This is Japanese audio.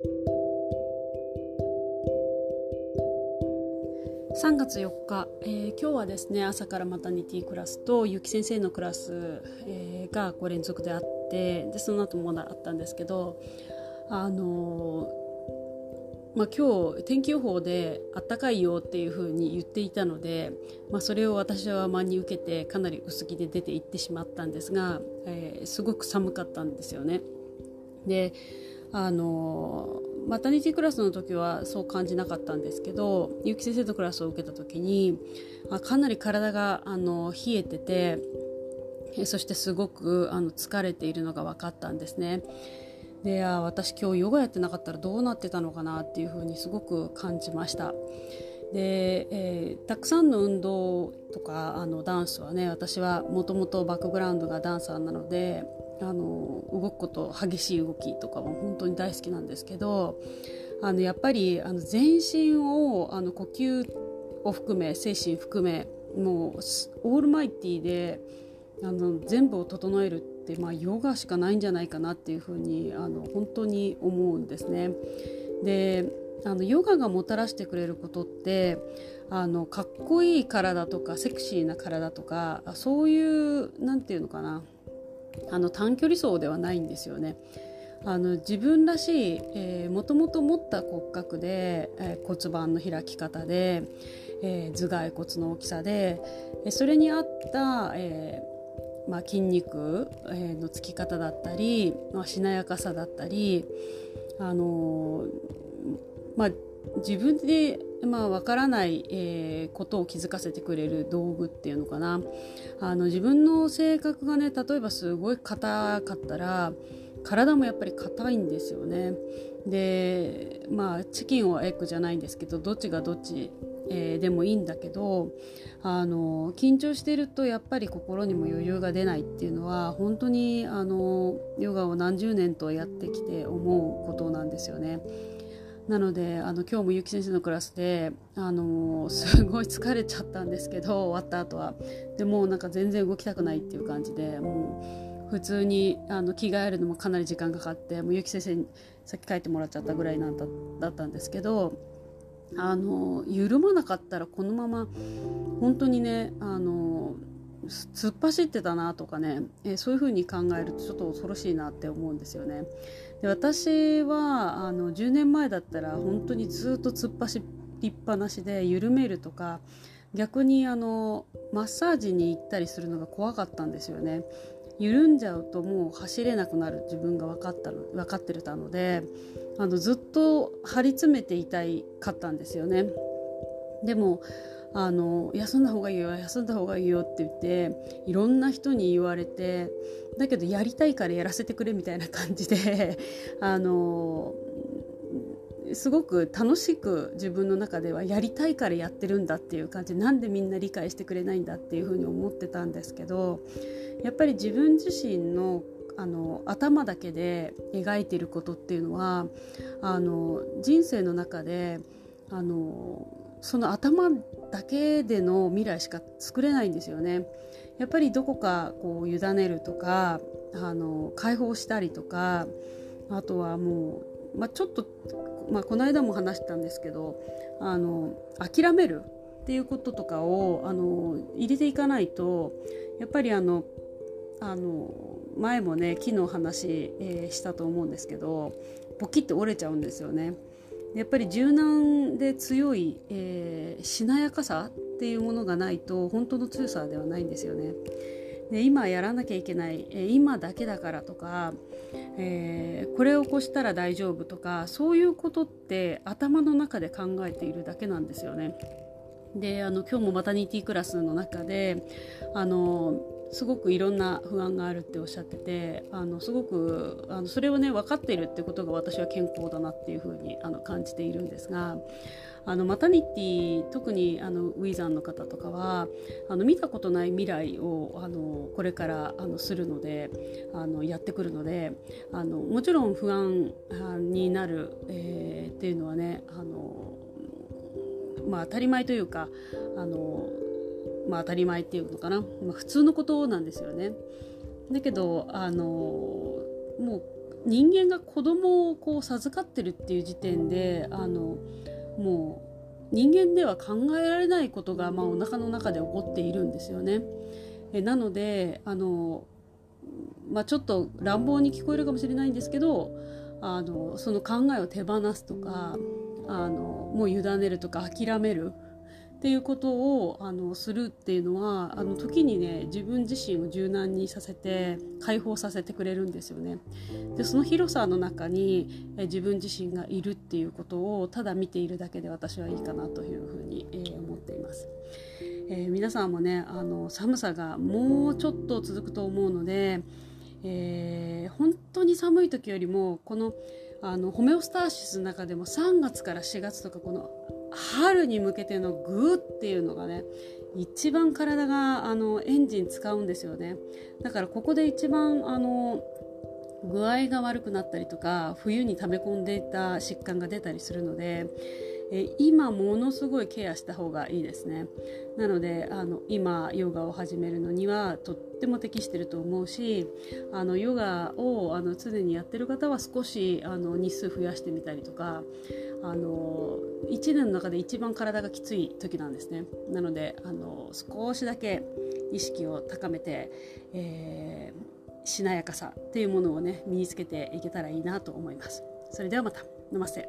3月4日、えー、今日はですね朝からマタニティクラスとゆき先生のクラス、えー、が5連続であってでその後もあったんですけどあのー、まあ、今日天気予報であったかいよっていう風に言っていたので、まあ、それを私は真に受けてかなり薄着で出て行ってしまったんですが、えすごく寒かったんですよね。であのマタニティクラスの時はそう感じなかったんですけど結城先生のクラスを受けた時にあかなり体があの冷えててそしてすごくあの疲れているのが分かったんですね。であ私今日ヨガやってなかったらどうなってたのかなっていうふうにすごく感じました。で、えー、たくさんの運動とかあのダンスはね私はもともとバックグラウンドがダンサーなのであの動くこと激しい動きとかも本当に大好きなんですけどあのやっぱりあの全身をあの呼吸を含め精神含めもうオールマイティであの全部を整えるって、まあ、ヨガしかないんじゃないかなっていうふうにあの本当に思うんですね。であのヨガがもたらしてくれることってあのかっこいい体とかセクシーな体とかそういう何て言うのかなあの短距離走ではないんですよね。あの自分らしい、えー、もともと持った骨格で、えー、骨盤の開き方で、えー、頭蓋骨の大きさで、えそれに合った、えまあ、筋肉、えのつき方だったり、まあ、しなやかさだったり、あのまあ、自分でまあ、分からない、えー、ことを気づかせてくれる道具っていうのかなあの自分の性格がね例えばすごい硬かったら体もやっぱり硬いんですよねでまあチキンはエッグじゃないんですけどどっちがどっち、えー、でもいいんだけどあの緊張してるとやっぱり心にも余裕が出ないっていうのは本当にあのヨガを何十年とやってきて思うことなんですよね。なのであの今日もゆき先生のクラスであのすごい疲れちゃったんですけど終わった後は。でもなんか全然動きたくないっていう感じでもう普通にあの着替えるのもかなり時間かかってもうゆき先生にさっき帰ってもらっちゃったぐらいなんだだったんですけどあの緩まなかったらこのまま本当にねあの突っ走ってたなとかね、えー、そういう風に考えるとちょっと恐ろしいなって思うんですよね。で私はあの10年前だったら本当にずっと突っ走りっぱなしで緩めるとか逆にあのマッサージに行ったりするのが怖かったんですよね。緩んじゃうともう走れなくなる自分が分かったの分かってたのであのずっと張り詰めていたいかったんですよね。でもあの休んだ方がいいよ休んだ方がいいよって言っていろんな人に言われてだけどやりたいからやらせてくれみたいな感じで あのすごく楽しく自分の中ではやりたいからやってるんだっていう感じなんでみんな理解してくれないんだっていうふうに思ってたんですけどやっぱり自分自身のあの頭だけで描いてることっていうのはあの人生の中であのその頭だけでの未来しか作れないんですよね。やっぱりどこかこう委ねるとかあの解放したりとかあとはもう、まあ、ちょっと、まあ、この間も話したんですけどあの諦めるっていうこととかをあの入れていかないとやっぱりあのあの前もね木の話、えー、したと思うんですけどポキッて折れちゃうんですよね。やっぱり柔軟で強い、えー、しなやかさっていうものがないと本当の強さではないんですよね。で今やらなきゃいけない、今だけだからとか、えー、これを起こしたら大丈夫とかそういうことって頭の中で考えているだけなんですよね。であの今日もマタニティクラスの中であのすごくいろんな不安があるっておっしゃっててあのすごくあのそれをね分かっているってことが私は健康だなっていうふうにあの感じているんですがあのマタニティ特にあのウィザンの方とかはあの見たことない未来をあのこれからあのするのであのやってくるのであのもちろん不安になる、えー、っていうのはねあの、まあ、当たり前というかあのまあ、当たり前っていうのかな、まあ、普通のことなんですよね。だけどあのもう人間が子供をこう授かってるっていう時点であのもう人間では考えられないことが、まあ、お腹の中で起こっているんですよね。えなのであの、まあ、ちょっと乱暴に聞こえるかもしれないんですけどあのその考えを手放すとかあのもう委ねるとか諦めるっていうことをあのするっていうのはあの時にね自分自身を柔軟にさせて解放させてくれるんですよね。でその広さの中にえ自分自身がいるっていうことをただ見ているだけで私はいいかなというふうに、えー、思っています。えー、皆さんもねあの寒さがもうちょっと続くと思うので、えー、本当に寒い時よりもこのあのホメオスターシスの中でも3月から4月とかこの春に向けてのグーっていうのがね一番体があのエンジン使うんですよね。だからここで一番あの具合が悪くなったりとか冬に溜め込んでいた疾患が出たりするのでえ今ものすごいケアした方がいいですね。なのであの今ヨガを始めるのにはとっても適してると思うしあのヨガをあの常にやってる方は少しあの日数増やしてみたりとかあの1年の中で一番体がきつい時なんですね。なのであの少しだけ意識を高めて、えー、しなやかさっていうものをね身につけていけたらいいなと思います。それではまた。ナマステ。